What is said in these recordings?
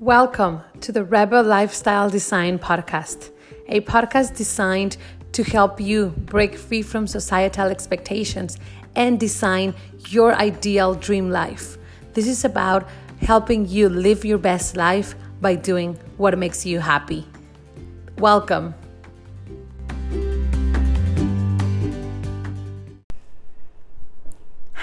Welcome to the Rebel Lifestyle Design Podcast, a podcast designed to help you break free from societal expectations and design your ideal dream life. This is about helping you live your best life by doing what makes you happy. Welcome.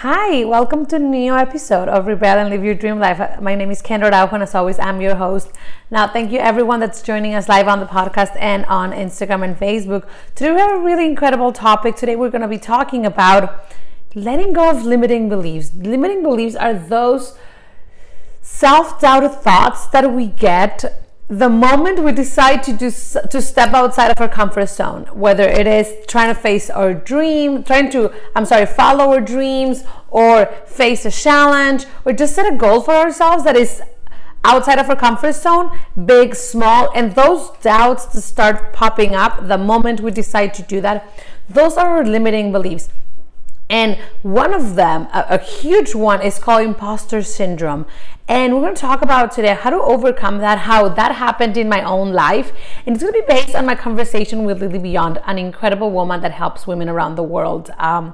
Hi, welcome to a new episode of Rebel and Live Your Dream Life. My name is Kendra Rauch, and as always, I'm your host. Now, thank you everyone that's joining us live on the podcast and on Instagram and Facebook. Today, we have a really incredible topic. Today, we're going to be talking about letting go of limiting beliefs. Limiting beliefs are those self doubted thoughts that we get the moment we decide to do to step outside of our comfort zone whether it is trying to face our dream trying to i'm sorry follow our dreams or face a challenge or just set a goal for ourselves that is outside of our comfort zone big small and those doubts to start popping up the moment we decide to do that those are our limiting beliefs and one of them, a, a, huge one, is called imposter syndrome. And we're going to talk about today how to overcome that, how that happened in my own life. And it's going to be based on my conversation with Lily Beyond, an incredible woman that helps women around the world um,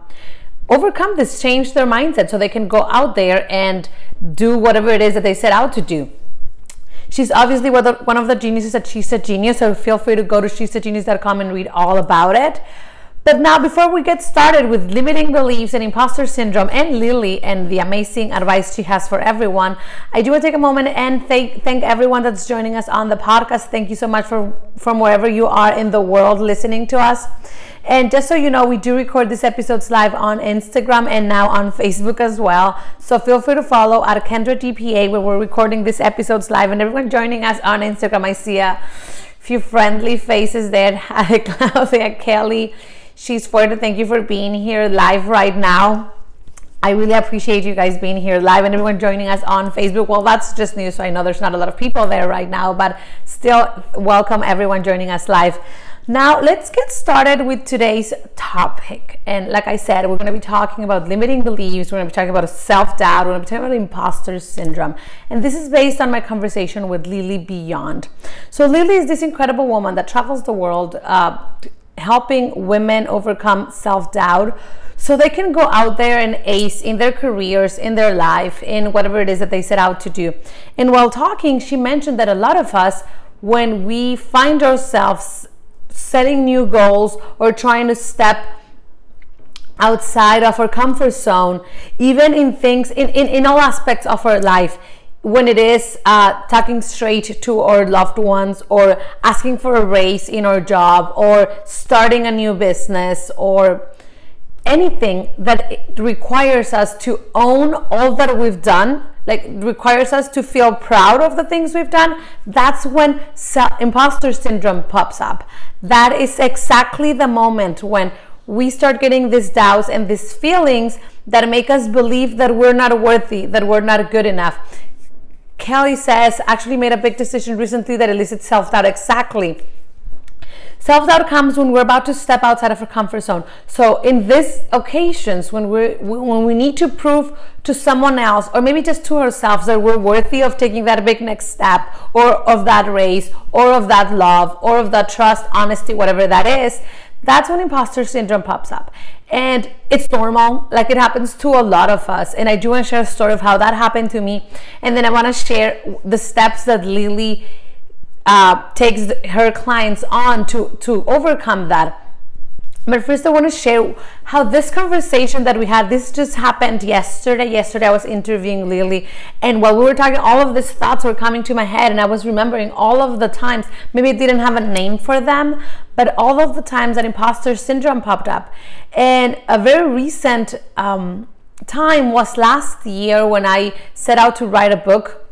overcome this, change their mindset so they can go out there and do whatever it is that they set out to do. She's obviously one of the geniuses at She's a Genius, so feel free to go to she's a genius.com and read all about it. But now, before we get started with limiting beliefs and imposter syndrome and Lily and the amazing advice she has for everyone, I do want to take a moment and thank, thank everyone that's joining us on the podcast. Thank you so much for from wherever you are in the world listening to us. And just so you know, we do record these episodes live on Instagram and now on Facebook as well. So feel free to follow at Kendra DPA where we're recording these episodes live. And everyone joining us on Instagram, I see a few friendly faces there. Claudia, Kelly. She's for to thank you for being here live right now. I really appreciate you guys being here live and everyone joining us on Facebook. Well, that's just new, so I know there's not a lot of people there right now, but still, welcome everyone joining us live. Now, let's get started with today's topic. And like I said, we're going to be talking about limiting beliefs, we're going to be talking about self doubt, we're going to be talking about imposter syndrome. And this is based on my conversation with Lily Beyond. So, Lily is this incredible woman that travels the world. Uh, helping women overcome self doubt so they can go out there and ace in their careers, in their life, in whatever it is that they set out to do. And while talking, she mentioned that a lot of us, when we find ourselves setting new goals or trying to step outside of our comfort zone, even in things, in, in, in all aspects of our life, when it is uh, talking straight to our loved ones or asking for a raise in our job or starting a new business or anything that requires us to own all that we've done like requires us to feel proud of the things we've done that's when imposter syndrome pops up. That is exactly the moment when we start getting these doubts and these feelings that make us believe that we're not worthy that we're not good enough Kelly says, actually made a big decision recently that elicits self doubt. Exactly. Self doubt comes when we're about to step outside of our comfort zone. So, in these occasions, when we when we need to prove to someone else, or maybe just to ourselves, that we're worthy of taking that big next step, or of that race, or of that love, or of that trust, honesty, whatever that is, that's when imposter syndrome pops up. And it's normal, like it happens to a lot of us. And I do want to share a story of how that happened to me. And then I want to share the steps that Lily uh, takes her clients on to, to overcome that. But first, I want to share how this conversation that we had, this just happened yesterday. Yesterday, I was interviewing Lily, and while we were talking, all of these thoughts were coming to my head, and I was remembering all of the times, maybe I didn't have a name for them, but all of the times that imposter syndrome popped up. And a very recent um, time was last year when I set out to write a book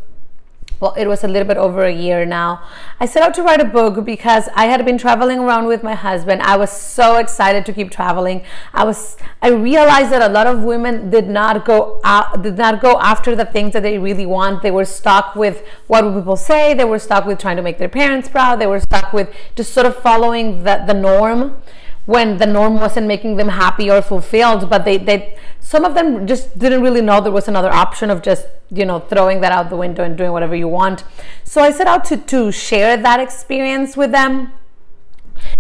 well, it was a little bit over a year now. I set out to write a book because I had been traveling around with my husband. I was so excited to keep traveling. I was I realized that a lot of women did not go out, did not go after the things that they really want. They were stuck with what people say. They were stuck with trying to make their parents proud. They were stuck with just sort of following the, the norm when the norm wasn't making them happy or fulfilled but they, they some of them just didn't really know there was another option of just you know throwing that out the window and doing whatever you want. So i set out to to share that experience with them.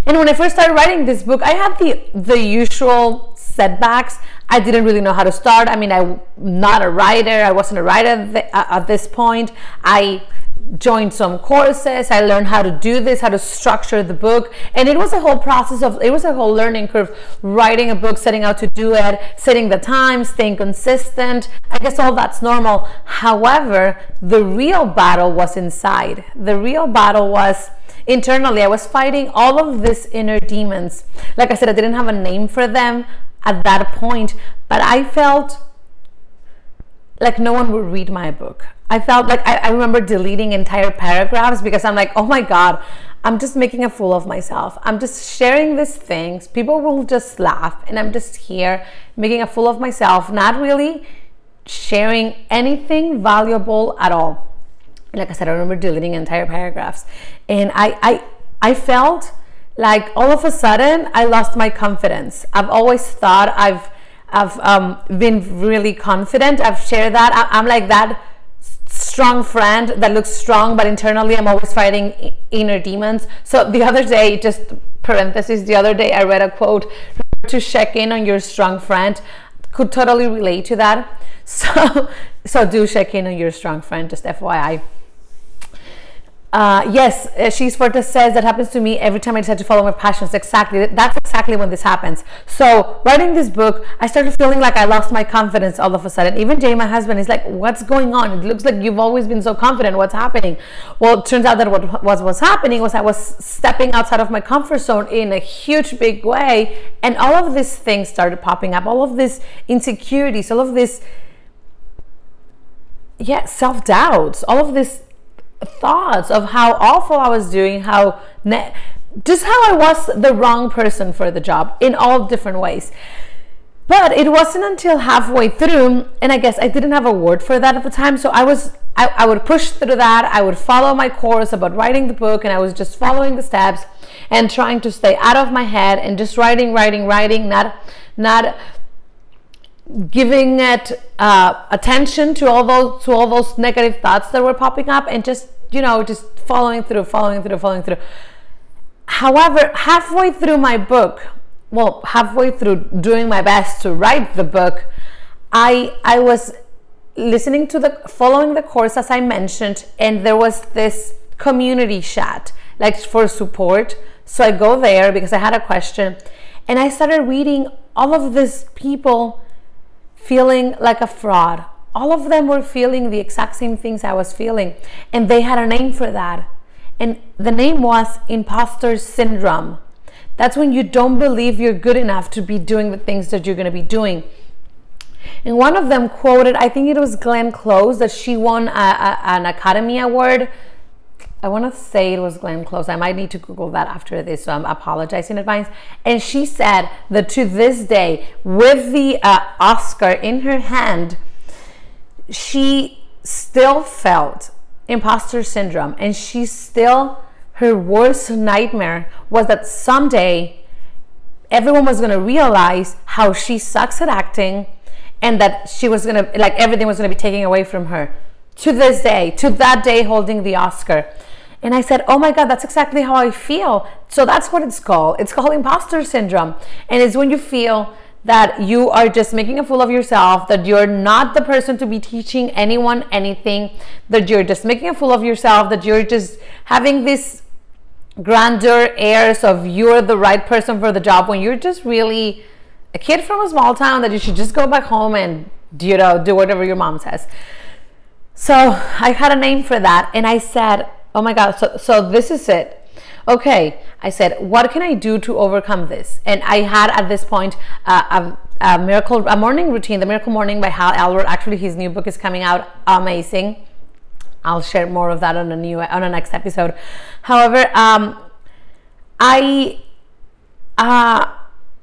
And when i first started writing this book i had the the usual setbacks i didn't really know how to start i mean i'm not a writer i wasn't a writer uh, at this point i joined some courses. I learned how to do this, how to structure the book. And it was a whole process of, it was a whole learning curve, writing a book, setting out to do it, setting the time, staying consistent. I guess all that's normal. However, the real battle was inside. The real battle was internally. I was fighting all of these inner demons. Like I said, I didn't have a name for them at that point, but I felt like no one would read my book. I felt like I, I, remember deleting entire paragraphs because I'm like, oh my God, I'm just making a fool of myself. I'm just sharing these things. People will just laugh, and I'm just here making a fool of myself, not really sharing anything valuable at all. Like I said, I remember deleting entire paragraphs. And I, I, I felt like all of a sudden I lost my confidence. I've always thought I've I've um, been really confident. I've shared that. I, I'm like that strong friend that looks strong, but internally I'm always fighting inner demons. So the other day, just parenthesis, the other day I read a quote to check in on your strong friend. Could totally relate to that. So, so do check in on your strong friend, just FYI. Uh, yes, uh, she's Forte says that happens to me every time I decide to follow my passions. Exactly, that's exactly when this happens. So, writing this book, I started feeling like I lost my confidence all of a sudden. Even Jay, my husband, is like, "What's going on? It looks like you've always been so confident. What's happening?" Well, it turns out that what was was happening was I was stepping outside of my comfort zone in a huge, big way, and all of these things started popping up. All of these insecurities, all of this, yeah, self doubts, all of this thoughts of how awful I was doing, how ne- just how I was the wrong person for the job in all different ways. But it wasn't until halfway through, and I guess I didn't have a word for that at the time. So I was, I, I would push through that. I would follow my course about writing the book, and I was just following the steps and trying to stay out of my head and just writing, writing, writing, not, not giving it uh, attention to all those to all those negative thoughts that were popping up and just you know just following through following through following through. However halfway through my book well halfway through doing my best to write the book i i was listening to the following the course as i mentioned and there was this community chat like for support. So i go there because i had a question and i started reading all of these people feeling like a fraud. All of them were feeling the exact same things I was feeling, and they had a name for that. And the name was imposter syndrome. That's when you don't believe you're good enough to be doing the things that you're going to be doing. And one of them quoted, I think it was Glenn Close, that she won a, a, an Academy Award I want to say it was Glenn Close. I might need to Google that after this, so I'm apologizing in advance. And she said that to this day, with the uh, Oscar in her hand, she still felt imposter syndrome, and she still her worst nightmare was that someday everyone was going to realize how she sucks at acting and that she was going to like everything was going to be taken away from her to this day to that day holding the oscar and I said, Oh my God, that's exactly how I feel. So that's what it's called. It's called imposter syndrome. And it's when you feel that you are just making a fool of yourself, that you're not the person to be teaching anyone anything, that you're just making a fool of yourself, that you're just having this grandeur airs of you're the right person for the job when you're just really a kid from a small town that you should just go back home and you know do whatever your mom says. So I had a name for that and I said oh my god so so this is it. Okay i said what can i do to overcome this? And i had at this point uh, a, a, miracle a morning routine the miracle morning by hal elrod. Actually his new book is coming out amazing. I'll share more of that on a new on a next episode. However um i uh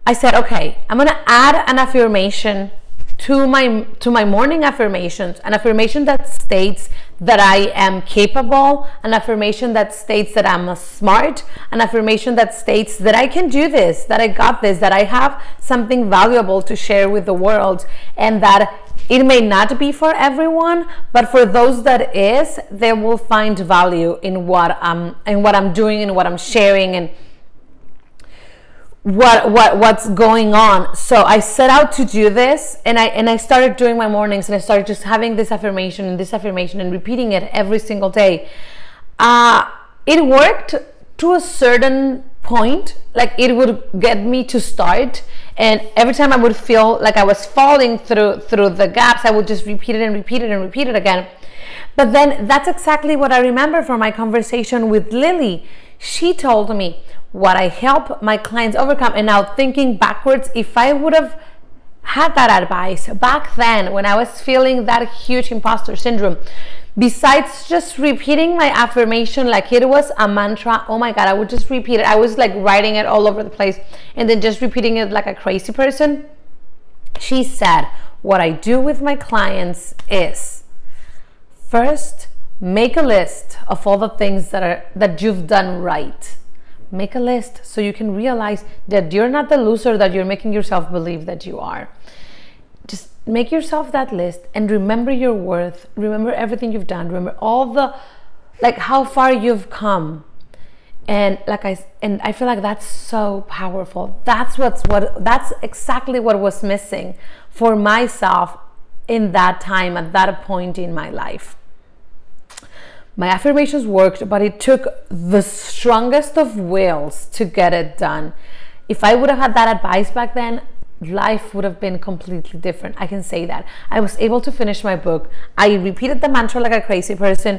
i said okay i'm gonna add an affirmation to my to my morning affirmations an affirmation that states that I am capable, an affirmation that states that I'm smart, an affirmation that states that I can do this, that I got this, that I have something valuable to share with the world, and that it may not be for everyone, but for those that is, they will find value in what I'm in what I'm doing and what I'm sharing and what what what's going on. So i set out to do this and i and i started doing my mornings and i started just having this affirmation and this affirmation and repeating it every single day. Uh it worked to a certain point like it would get me to start and every time i would feel like i was falling through through the gaps i would just repeat it and repeat it and repeat it again. But then that's exactly what i remember from my conversation with lily. She told me what I help my clients overcome. And now thinking backwards, if I would have had that advice back then when I was feeling that huge imposter syndrome, besides just repeating my affirmation like it was a mantra, oh my God, I would just repeat it. I was like writing it all over the place and then just repeating it like a crazy person. She said, What I do with my clients is first, make a list of all the things that are that you've done right make a list so you can realize that you're not the loser that you're making yourself believe that you are. Just make yourself that list and remember your worth. Remember everything you've done. Remember all the, like how far you've come. And like I and I feel like that's so powerful. That's what's what that's exactly what was missing for myself in that time at that point in my life my affirmations worked, but it took the strongest of wills to get it done. If I would have had that advice back then, life would have been completely different. I can say that. I was able to finish my book. I repeated the mantra like a crazy person.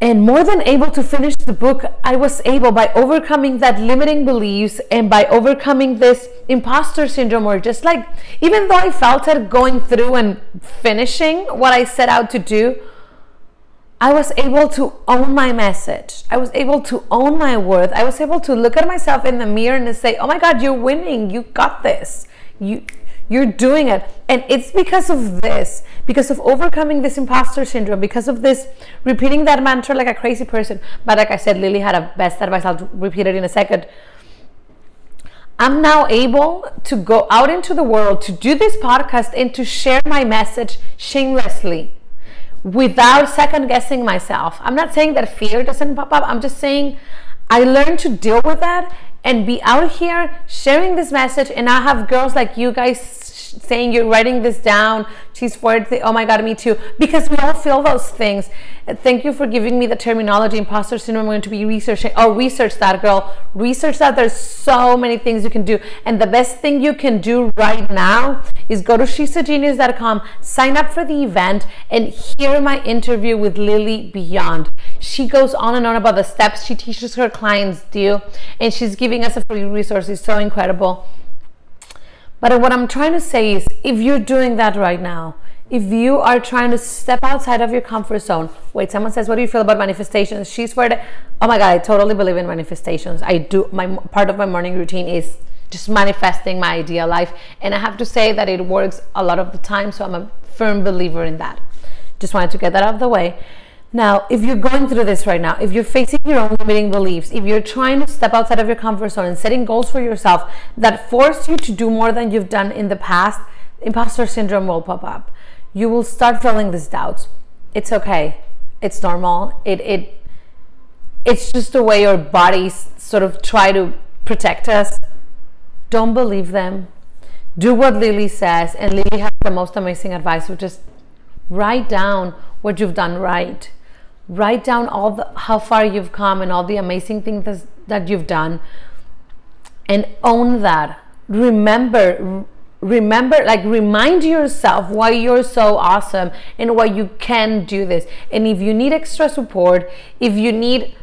And more than able to finish the book, I was able by overcoming that limiting beliefs and by overcoming this imposter syndrome, or just like, even though I felt it going through and finishing what I set out to do, I was able to own my message. I was able to own my worth. I was able to look at myself in the mirror and say, "Oh my God, you're winning. You got this. You." You're doing it. And it's because of this, because of overcoming this imposter syndrome, because of this repeating that mantra like a crazy person. But like I said, Lily had a best advice. I'll repeat it in a second. I'm now able to go out into the world to do this podcast and to share my message shamelessly without second guessing myself. I'm not saying that fear doesn't pop up. I'm just saying I learned to deal with that and be out here sharing this message. And I have girls like you guys saying you're writing this down. She's for Oh my God, me too. Because we all feel those things. Thank you for giving me the terminology imposter syndrome. I'm going to be researching. Oh, research that, girl. Research that. There's so many things you can do. And the best thing you can do right now is go to she'sagenius.com, sign up for the event, and hear my interview with Lily Beyond. She goes on and on about the steps she teaches her clients do, and she's giving us a free resource. It's so incredible. But what I'm trying to say is if you're doing that right now, if you are trying to step outside of your comfort zone, wait, someone says, What do you feel about manifestations? She's for the, oh my God, I totally believe in manifestations. I do, my part of my morning routine is just manifesting my ideal life. And I have to say that it works a lot of the time. So I'm a firm believer in that. Just wanted to get that out of the way. Now, if you're going through this right now, if you're facing your own limiting beliefs, if you're trying to step outside of your comfort zone and setting goals for yourself that force you to do more than you've done in the past, imposter syndrome will pop up you will start feeling these doubts. It's okay. It's normal. It it it's just the way your bodies sort of try to protect us. Don't believe them. Do what Lily says, and Lily has the most amazing advice, which is write down what you've done right. Write down all the how far you've come and all the amazing things that you've done, and own that. Remember, remember like remind yourself why you're so awesome and why you can do this. And if you need extra support if you need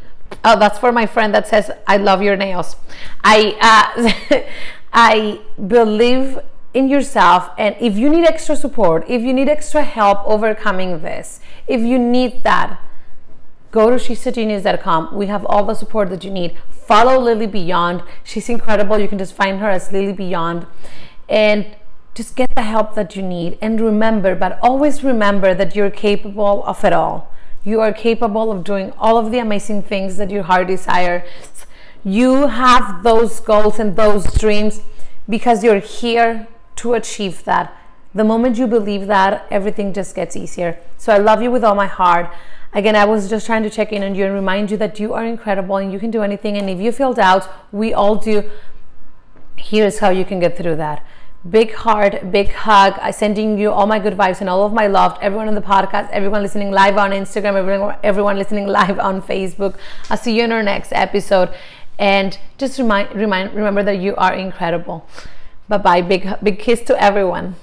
oh that's for my friend that says i love your nails. I uh, i believe in yourself and if you need extra support if you need extra help overcoming this if you need that go to she'sagenius.com we have all the support that you need follow lily beyond she's incredible you can just find her as lily beyond and just get the help that you need and remember, but always remember that you're capable of it all. You are capable of doing all of the amazing things that your heart desires. You have those goals and those dreams because you're here to achieve that. The moment you believe that, everything just gets easier. So I love you with all my heart. Again, I was just trying to check in on you and remind you that you are incredible and you can do anything. And if you feel doubt, we all do. Here's how you can get through that big heart, big hug. I sending you all my good vibes and all of my love. Everyone on the podcast, everyone listening live on Instagram, everyone, everyone listening live on Facebook. I'll see you in our next episode. And just remind, remind, remember that you are incredible. Bye bye. Big, big kiss to everyone.